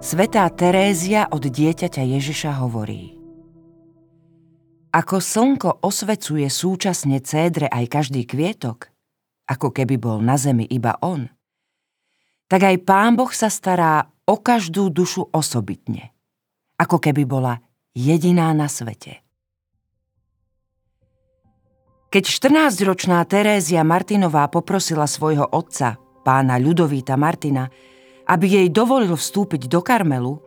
Svetá Terézia od dieťaťa Ježiša hovorí Ako slnko osvecuje súčasne cédre aj každý kvietok, ako keby bol na zemi iba on, tak aj Pán Boh sa stará o každú dušu osobitne, ako keby bola jediná na svete. Keď 14-ročná Terézia Martinová poprosila svojho otca, pána Ľudovíta Martina, aby jej dovolil vstúpiť do Karmelu,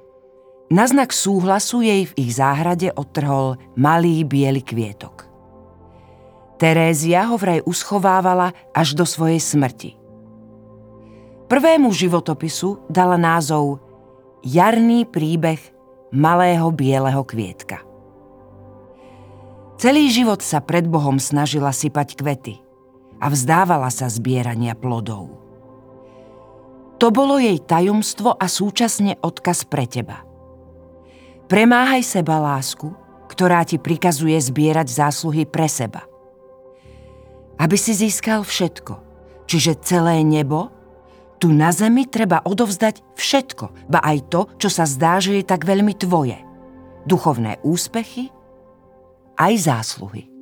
na znak súhlasu jej v ich záhrade odtrhol malý biely kvietok. Terézia ho vraj uschovávala až do svojej smrti. Prvému životopisu dala názov Jarný príbeh malého bieleho kvietka. Celý život sa pred Bohom snažila sypať kvety a vzdávala sa zbierania plodov. To bolo jej tajomstvo a súčasne odkaz pre teba. Premáhaj seba lásku, ktorá ti prikazuje zbierať zásluhy pre seba. Aby si získal všetko, čiže celé nebo, tu na zemi treba odovzdať všetko, ba aj to, čo sa zdá, že je tak veľmi tvoje. Duchovné úspechy, aj zásluhy.